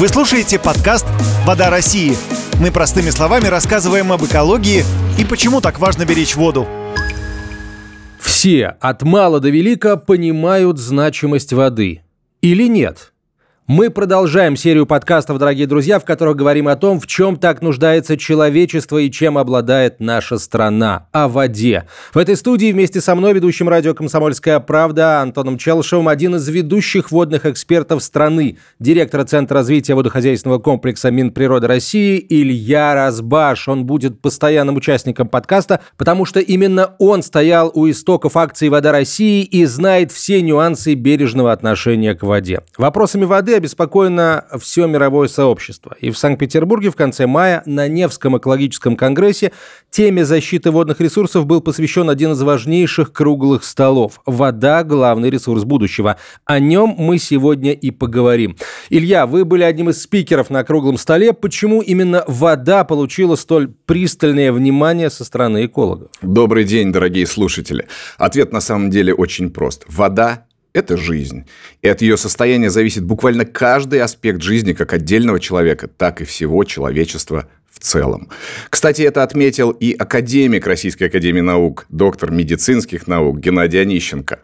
Вы слушаете подкаст «Вода России». Мы простыми словами рассказываем об экологии и почему так важно беречь воду. Все, от мала до велика, понимают значимость воды. Или нет? Мы продолжаем серию подкастов, дорогие друзья, в которых говорим о том, в чем так нуждается человечество и чем обладает наша страна. О воде. В этой студии вместе со мной, ведущим радио «Комсомольская правда» Антоном Челшевым, один из ведущих водных экспертов страны, директора Центра развития водохозяйственного комплекса Минприроды России Илья Разбаш. Он будет постоянным участником подкаста, потому что именно он стоял у истоков акции «Вода России» и знает все нюансы бережного отношения к воде. Вопросами воды обеспокоено все мировое сообщество. И в Санкт-Петербурге в конце мая на Невском экологическом конгрессе теме защиты водных ресурсов был посвящен один из важнейших круглых столов. Вода – главный ресурс будущего. О нем мы сегодня и поговорим. Илья, вы были одним из спикеров на круглом столе. Почему именно вода получила столь пристальное внимание со стороны экологов? Добрый день, дорогие слушатели. Ответ на самом деле очень прост. Вода это жизнь. И от ее состояния зависит буквально каждый аспект жизни как отдельного человека, так и всего человечества в целом. Кстати, это отметил и академик Российской Академии Наук, доктор медицинских наук Геннадий Онищенко.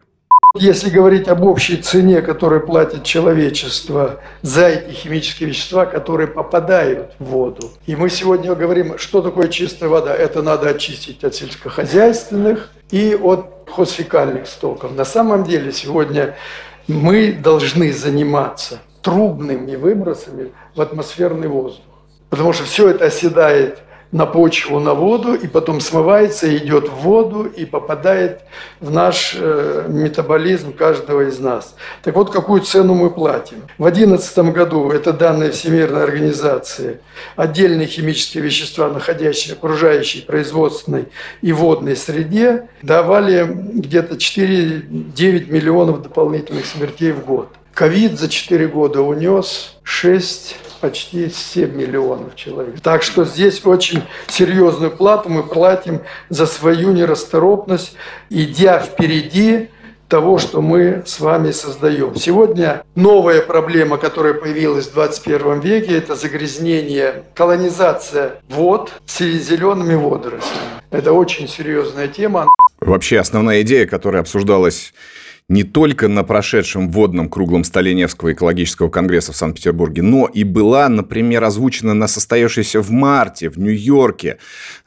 Если говорить об общей цене, которую платит человечество за эти химические вещества, которые попадают в воду. И мы сегодня говорим, что такое чистая вода. Это надо очистить от сельскохозяйственных и от хозфекальных стоков. На самом деле сегодня мы должны заниматься трубными выбросами в атмосферный воздух. Потому что все это оседает на почву, на воду, и потом смывается, идет в воду и попадает в наш э, метаболизм каждого из нас. Так вот, какую цену мы платим? В 2011 году, это данные Всемирной организации, отдельные химические вещества, находящиеся в окружающей производственной и водной среде, давали где-то 4-9 миллионов дополнительных смертей в год. Ковид за 4 года унес 6 почти 7 миллионов человек. Так что здесь очень серьезную плату мы платим за свою нерасторопность, идя впереди того, что мы с вами создаем. Сегодня новая проблема, которая появилась в 21 веке, это загрязнение, колонизация вод зелеными водорослями. Это очень серьезная тема. Вообще основная идея, которая обсуждалась не только на прошедшем водном круглом столе Невского экологического конгресса в Санкт-Петербурге, но и была, например, озвучена на состоявшейся в марте в Нью-Йорке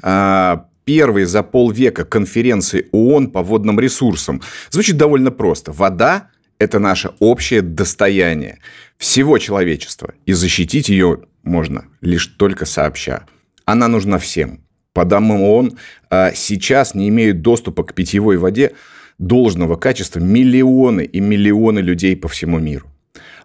а, первой за полвека конференции ООН по водным ресурсам. Звучит довольно просто. Вода – это наше общее достояние всего человечества, и защитить ее можно лишь только сообща. Она нужна всем. По данным ООН, а, сейчас не имеют доступа к питьевой воде должного качества миллионы и миллионы людей по всему миру.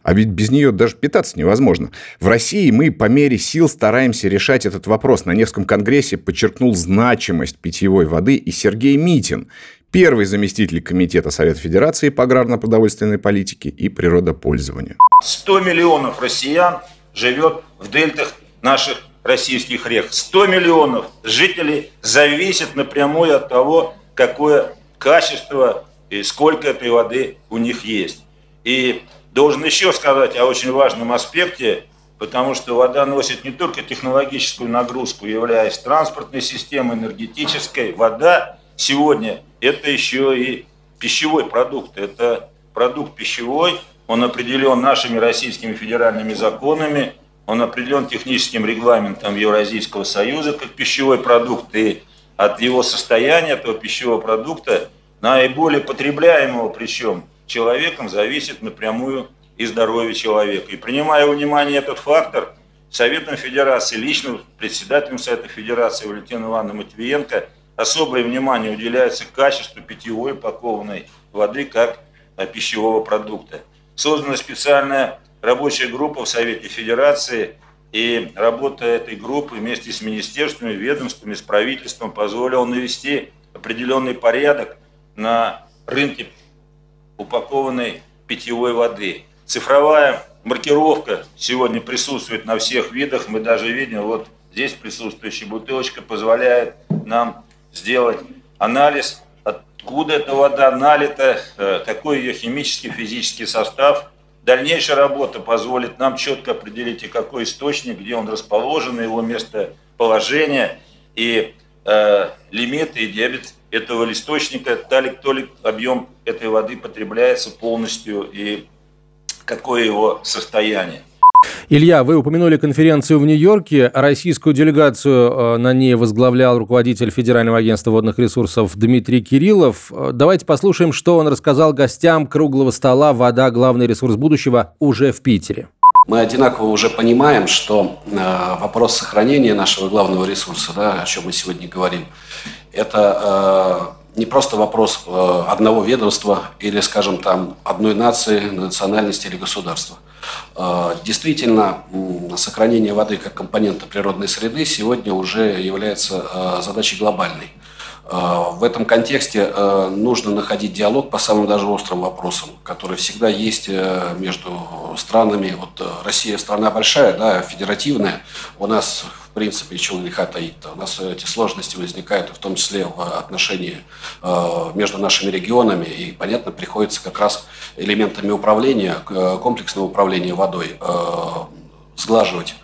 А ведь без нее даже питаться невозможно. В России мы по мере сил стараемся решать этот вопрос. На Невском конгрессе подчеркнул значимость питьевой воды и Сергей Митин, первый заместитель Комитета Совета Федерации по аграрно-продовольственной политике и природопользованию. 100 миллионов россиян живет в дельтах наших российских рек. 100 миллионов жителей зависят напрямую от того, какое качество и сколько этой воды у них есть. И должен еще сказать о очень важном аспекте, потому что вода носит не только технологическую нагрузку, являясь транспортной системой, энергетической. Вода сегодня это еще и пищевой продукт. Это продукт пищевой, он определен нашими российскими федеральными законами, он определен техническим регламентом Евразийского союза как пищевой продукт. И от его состояния, этого пищевого продукта, наиболее потребляемого причем человеком, зависит напрямую и здоровье человека. И принимая во внимание этот фактор, Советом Федерации, лично председателем Совета Федерации Валентина Ивановна Матвиенко особое внимание уделяется качеству питьевой упакованной воды как пищевого продукта. Создана специальная рабочая группа в Совете Федерации, и работа этой группы вместе с министерствами, ведомствами, с правительством позволила навести определенный порядок на рынке упакованной питьевой воды. Цифровая маркировка сегодня присутствует на всех видах. Мы даже видим, вот здесь присутствующая бутылочка позволяет нам сделать анализ, откуда эта вода налита, э, какой ее химический, физический состав. Дальнейшая работа позволит нам четко определить, и какой источник, где он расположен, его местоположение и э, лимиты и дебет этого источника, талик толик объем этой воды потребляется полностью и какое его состояние. Илья, вы упомянули конференцию в Нью-Йорке. Российскую делегацию э, на ней возглавлял руководитель Федерального агентства водных ресурсов Дмитрий Кириллов. Э, давайте послушаем, что он рассказал гостям круглого стола «Вода. Главный ресурс будущего» уже в Питере. Мы одинаково уже понимаем, что э, вопрос сохранения нашего главного ресурса, да, о чем мы сегодня говорим, это э, не просто вопрос э, одного ведомства или, скажем, там, одной нации, национальности или государства. Э, действительно, сохранение воды как компонента природной среды сегодня уже является э, задачей глобальной. В этом контексте нужно находить диалог по самым даже острым вопросам, которые всегда есть между странами. Вот Россия страна большая, да, федеративная. У нас принципе, чего греха таить У нас эти сложности возникают, в том числе в отношении э, между нашими регионами, и, понятно, приходится как раз элементами управления, э, комплексного управления водой э, сглаживать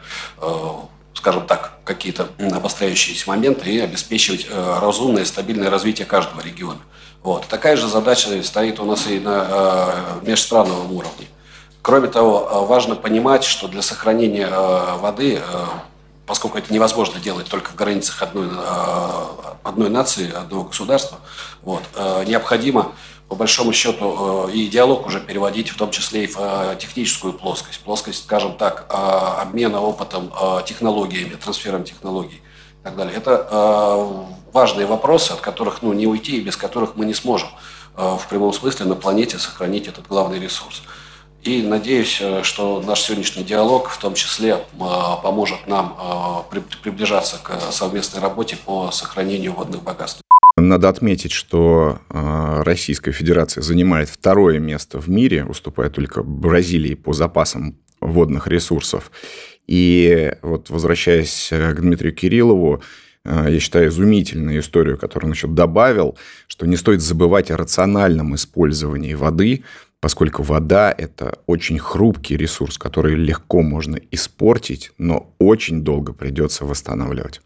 скажем так, какие-то обостряющиеся моменты и обеспечивать разумное стабильное развитие каждого региона. Вот. Такая же задача стоит у нас и на межстрановом уровне. Кроме того, важно понимать, что для сохранения воды поскольку это невозможно делать только в границах одной, э, одной нации, одного государства, вот, э, необходимо по большому счету э, и диалог уже переводить в том числе и в техническую плоскость. Плоскость, скажем так, обмена опытом, технологиями, трансфером технологий и так далее. Это важные вопросы, от которых ну, не уйти и без которых мы не сможем в прямом смысле на планете сохранить этот главный ресурс. И надеюсь, э, что наш сегодняшний диалог в том числе э, поможет нам э, приближаться к совместной работе по сохранению водных богатств. Надо отметить, что Российская Федерация занимает второе место в мире, уступая только Бразилии по запасам водных ресурсов. И вот возвращаясь к Дмитрию Кириллову, я считаю, изумительную историю, которую он еще добавил, что не стоит забывать о рациональном использовании воды, поскольку вода – это очень хрупкий ресурс, который легко можно испортить, но очень долго придется восстанавливать.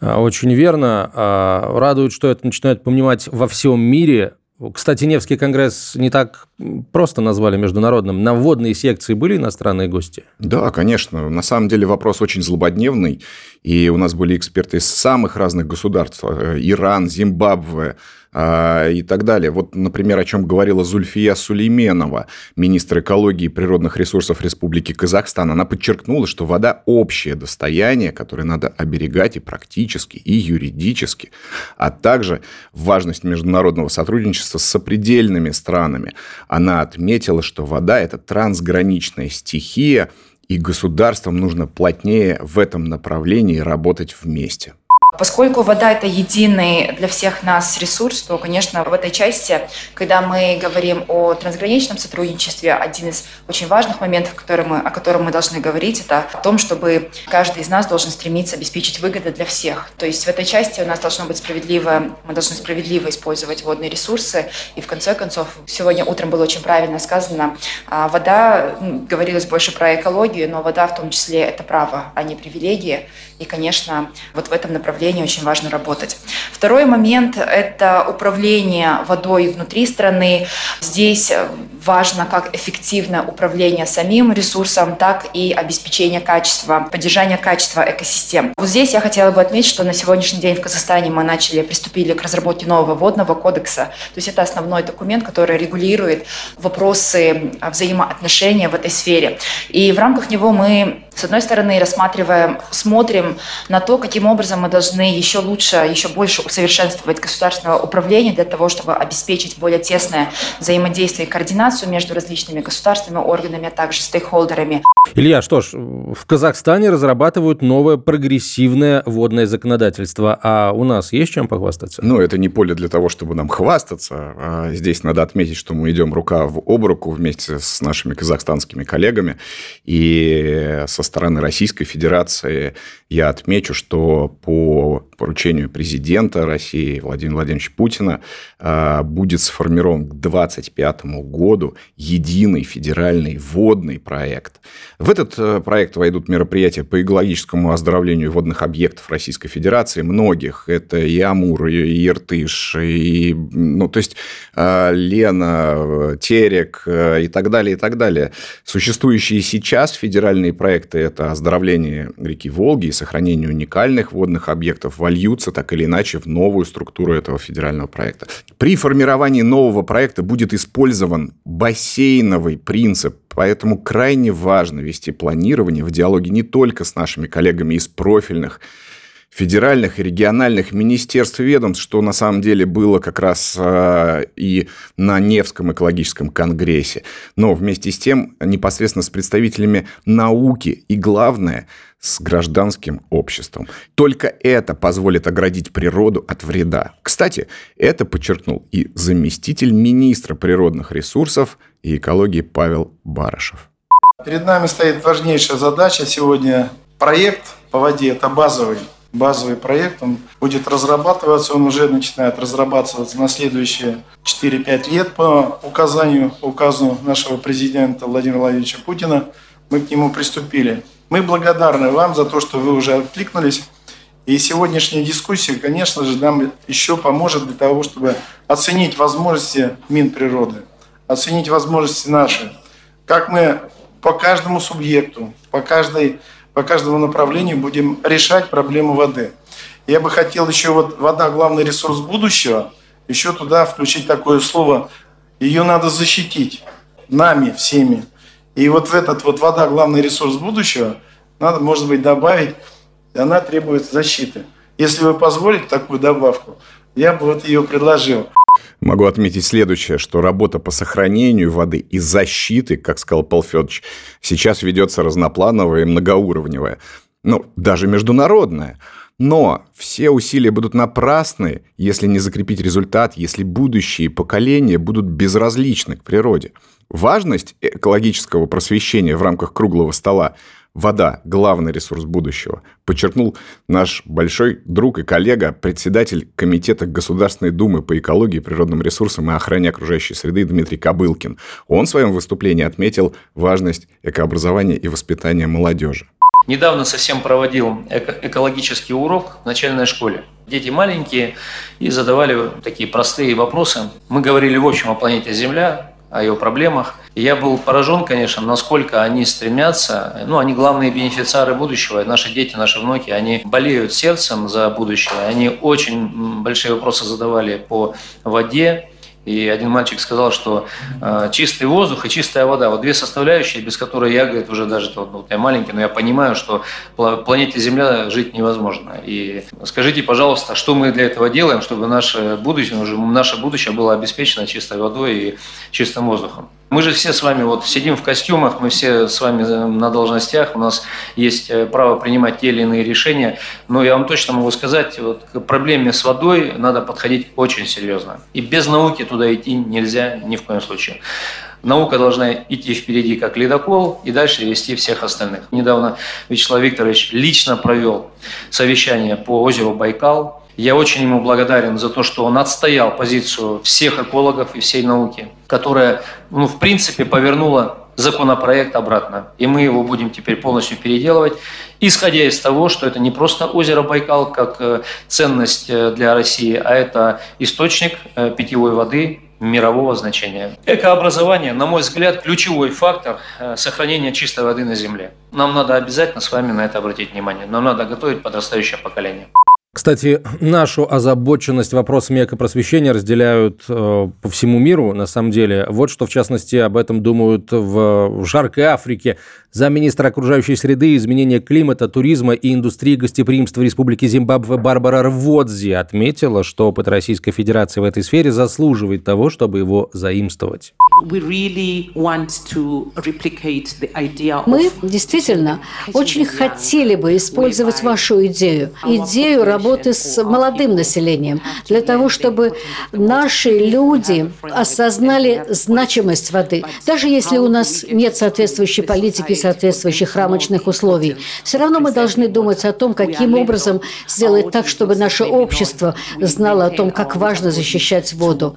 А, очень верно. А, радует, что это начинают понимать во всем мире. Кстати, Невский конгресс не так просто назвали международным. На вводные секции были иностранные гости? Да, конечно. На самом деле вопрос очень злободневный. И у нас были эксперты из самых разных государств. Э, Иран, Зимбабве, и так далее. Вот, например, о чем говорила Зульфия Сулейменова, министр экологии и природных ресурсов Республики Казахстан. Она подчеркнула, что вода – общее достояние, которое надо оберегать и практически, и юридически, а также важность международного сотрудничества с сопредельными странами. Она отметила, что вода – это трансграничная стихия, и государствам нужно плотнее в этом направлении работать вместе. Поскольку вода – это единый для всех нас ресурс, то, конечно, в этой части, когда мы говорим о трансграничном сотрудничестве, один из очень важных моментов, мы, о котором мы должны говорить, это о том, чтобы каждый из нас должен стремиться обеспечить выгоды для всех. То есть в этой части у нас должно быть справедливо, мы должны справедливо использовать водные ресурсы. И в конце концов, сегодня утром было очень правильно сказано, а, вода, говорилось больше про экологию, но вода в том числе это право, а не привилегии. И, конечно, вот в этом направлении очень важно работать. Второй момент – это управление водой внутри страны. Здесь важно как эффективное управление самим ресурсом, так и обеспечение качества, поддержание качества экосистем. Вот здесь я хотела бы отметить, что на сегодняшний день в Казахстане мы начали, приступили к разработке нового водного кодекса. То есть это основной документ, который регулирует вопросы взаимоотношения в этой сфере. И в рамках него мы с одной стороны, рассматриваем, смотрим на то, каким образом мы должны еще лучше, еще больше усовершенствовать государственное управление для того, чтобы обеспечить более тесное взаимодействие и координацию между различными государственными органами, а также стейкхолдерами. Илья, что ж, в Казахстане разрабатывают новое прогрессивное водное законодательство, а у нас есть чем похвастаться? Ну, это не поле для того, чтобы нам хвастаться. А здесь надо отметить, что мы идем рука в об руку вместе с нашими казахстанскими коллегами и со стороны Российской Федерации я отмечу, что по поручению президента России Владимира Владимировича Путина а, будет сформирован к 2025 году единый федеральный водный проект. В этот э, проект войдут мероприятия по экологическому оздоровлению водных объектов Российской Федерации, многих. Это и Амур, и Иртыш, и, ну, то есть а, Лена, Терек э, и так далее, и так далее. Существующие сейчас федеральные проекты – это оздоровление реки Волги сохранение уникальных водных объектов вольются так или иначе в новую структуру этого федерального проекта. При формировании нового проекта будет использован бассейновый принцип, поэтому крайне важно вести планирование в диалоге не только с нашими коллегами из профильных федеральных и региональных министерств и ведомств, что на самом деле было как раз э, и на Невском экологическом конгрессе, но вместе с тем непосредственно с представителями науки и, главное, с гражданским обществом. Только это позволит оградить природу от вреда. Кстати, это подчеркнул и заместитель министра природных ресурсов и экологии Павел Барышев. Перед нами стоит важнейшая задача сегодня. Проект по воде – это базовый базовый проект, он будет разрабатываться, он уже начинает разрабатываться на следующие 4-5 лет по указанию, указу нашего президента Владимира Владимировича Путина. Мы к нему приступили. Мы благодарны вам за то, что вы уже откликнулись. И сегодняшняя дискуссия, конечно же, нам еще поможет для того, чтобы оценить возможности Минприроды, оценить возможности наши, как мы по каждому субъекту, по каждой по каждому направлению будем решать проблему воды. Я бы хотел еще вот вода главный ресурс будущего, еще туда включить такое слово, ее надо защитить нами всеми. И вот в этот вот вода главный ресурс будущего надо, может быть, добавить, она требует защиты. Если вы позволите такую добавку, я бы вот ее предложил. Могу отметить следующее, что работа по сохранению воды и защиты, как сказал Павел Федорович, сейчас ведется разноплановая и многоуровневая. Ну, даже международная. Но все усилия будут напрасны, если не закрепить результат, если будущие поколения будут безразличны к природе. Важность экологического просвещения в рамках круглого стола Вода – главный ресурс будущего, подчеркнул наш большой друг и коллега, председатель Комитета Государственной Думы по экологии, природным ресурсам и охране окружающей среды Дмитрий Кобылкин. Он в своем выступлении отметил важность экообразования и воспитания молодежи. Недавно совсем проводил экологический урок в начальной школе. Дети маленькие и задавали такие простые вопросы. Мы говорили в общем о планете Земля, о ее проблемах. Я был поражен, конечно, насколько они стремятся, ну, они главные бенефициары будущего, наши дети, наши внуки, они болеют сердцем за будущее, они очень большие вопросы задавали по воде, и один мальчик сказал, что э, чистый воздух и чистая вода, вот две составляющие, без которой я, говорит, уже даже вот, вот я маленький, но я понимаю, что планете Земля жить невозможно. И скажите, пожалуйста, что мы для этого делаем, чтобы наше будущее, наше будущее было обеспечено чистой водой и чистым воздухом? Мы же все с вами вот сидим в костюмах, мы все с вами на должностях, у нас есть э, право принимать те или иные решения, но я вам точно могу сказать, вот к проблеме с водой надо подходить очень серьезно. И без науки туда идти нельзя ни в коем случае. Наука должна идти впереди как ледокол и дальше вести всех остальных. Недавно Вячеслав Викторович лично провел совещание по озеру Байкал, я очень ему благодарен за то, что он отстоял позицию всех экологов и всей науки, которая, ну, в принципе, повернула законопроект обратно. И мы его будем теперь полностью переделывать, исходя из того, что это не просто озеро Байкал как э, ценность э, для России, а это источник э, питьевой воды мирового значения. Экообразование, на мой взгляд, ключевой фактор сохранения чистой воды на Земле. Нам надо обязательно с вами на это обратить внимание. Нам надо готовить подрастающее поколение. Кстати, нашу озабоченность вопросами экопросвещения разделяют э, по всему миру, на самом деле. Вот что, в частности, об этом думают в, в жаркой Африке. Замминистра окружающей среды, изменения климата, туризма и индустрии гостеприимства Республики Зимбабве Барбара Рводзи отметила, что опыт Российской Федерации в этой сфере заслуживает того, чтобы его заимствовать. Мы действительно очень хотели бы использовать вашу идею, идею работы с молодым населением, для того, чтобы наши люди осознали значимость воды. Даже если у нас нет соответствующей политики, соответствующих рамочных условий, все равно мы должны думать о том, каким образом сделать так, чтобы наше общество знало о том, как важно защищать воду.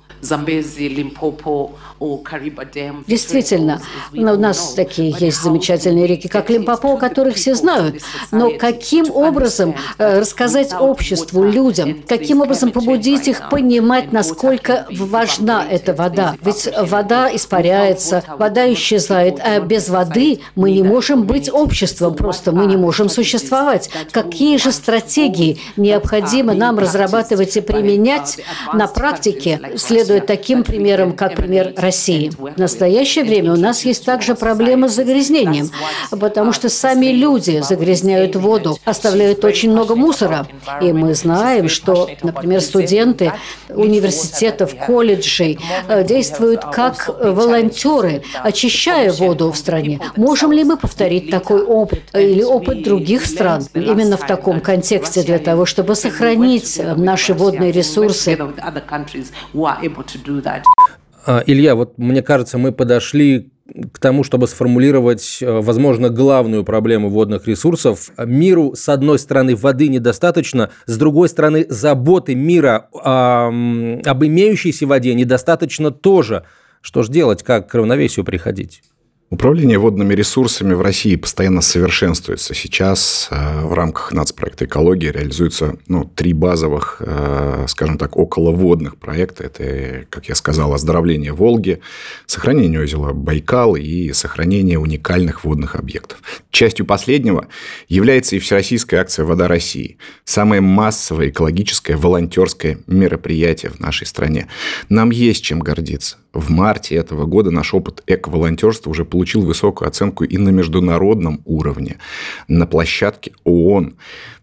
Действительно, у нас такие есть замечательные реки, как Лимпопо, о которых все знают. Но каким образом э, рассказать обществу, людям, каким образом побудить их понимать, насколько важна эта вода? Ведь вода испаряется, вода исчезает, а без воды мы не можем быть обществом, просто мы не можем существовать. Какие же стратегии необходимо нам разрабатывать и применять на практике, следуя таким примерам, как пример России? Настоящее время у нас есть также проблема с загрязнением, потому что сами люди загрязняют воду, оставляют очень много мусора. И мы знаем, что, например, студенты университетов, колледжей э, действуют как волонтеры, очищая воду в стране. Можем ли мы повторить такой опыт или опыт других стран именно в таком контексте для того, чтобы сохранить наши водные ресурсы? А, Илья, вот мне кажется, мы подошли к тому, чтобы сформулировать, э, возможно, главную проблему водных ресурсов. Миру, с одной стороны, воды недостаточно, с другой стороны, заботы мира о, об имеющейся воде недостаточно тоже. Что же делать, как к равновесию приходить? Управление водными ресурсами в России постоянно совершенствуется. Сейчас э, в рамках нацпроекта «Экология» реализуются ну, три базовых, э, скажем так, околоводных проекта. Это, как я сказал, оздоровление Волги, сохранение озера Байкал и сохранение уникальных водных объектов. Частью последнего является и всероссийская акция «Вода России». Самое массовое экологическое волонтерское мероприятие в нашей стране. Нам есть чем гордиться. В марте этого года наш опыт эко-волонтерства уже получил высокую оценку и на международном уровне, на площадке ООН.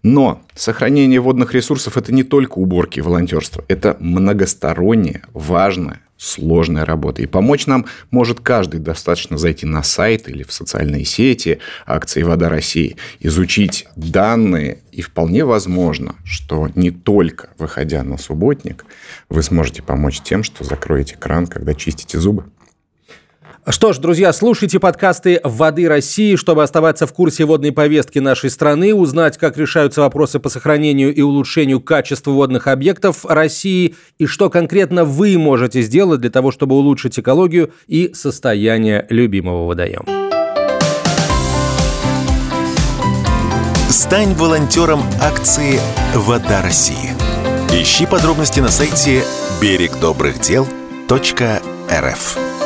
Но сохранение водных ресурсов – это не только уборки и волонтерство, это многосторонняя, важная, сложная работа. И помочь нам может каждый. Достаточно зайти на сайт или в социальные сети акции «Вода России», изучить данные, и вполне возможно, что не только выходя на субботник, вы сможете помочь тем, что закроете кран, когда чистите зубы. Что ж, друзья, слушайте подкасты «Воды России», чтобы оставаться в курсе водной повестки нашей страны, узнать, как решаются вопросы по сохранению и улучшению качества водных объектов России и что конкретно вы можете сделать для того, чтобы улучшить экологию и состояние любимого водоема. Стань волонтером акции «Вода России». Ищи подробности на сайте берегдобрыхдел.рф.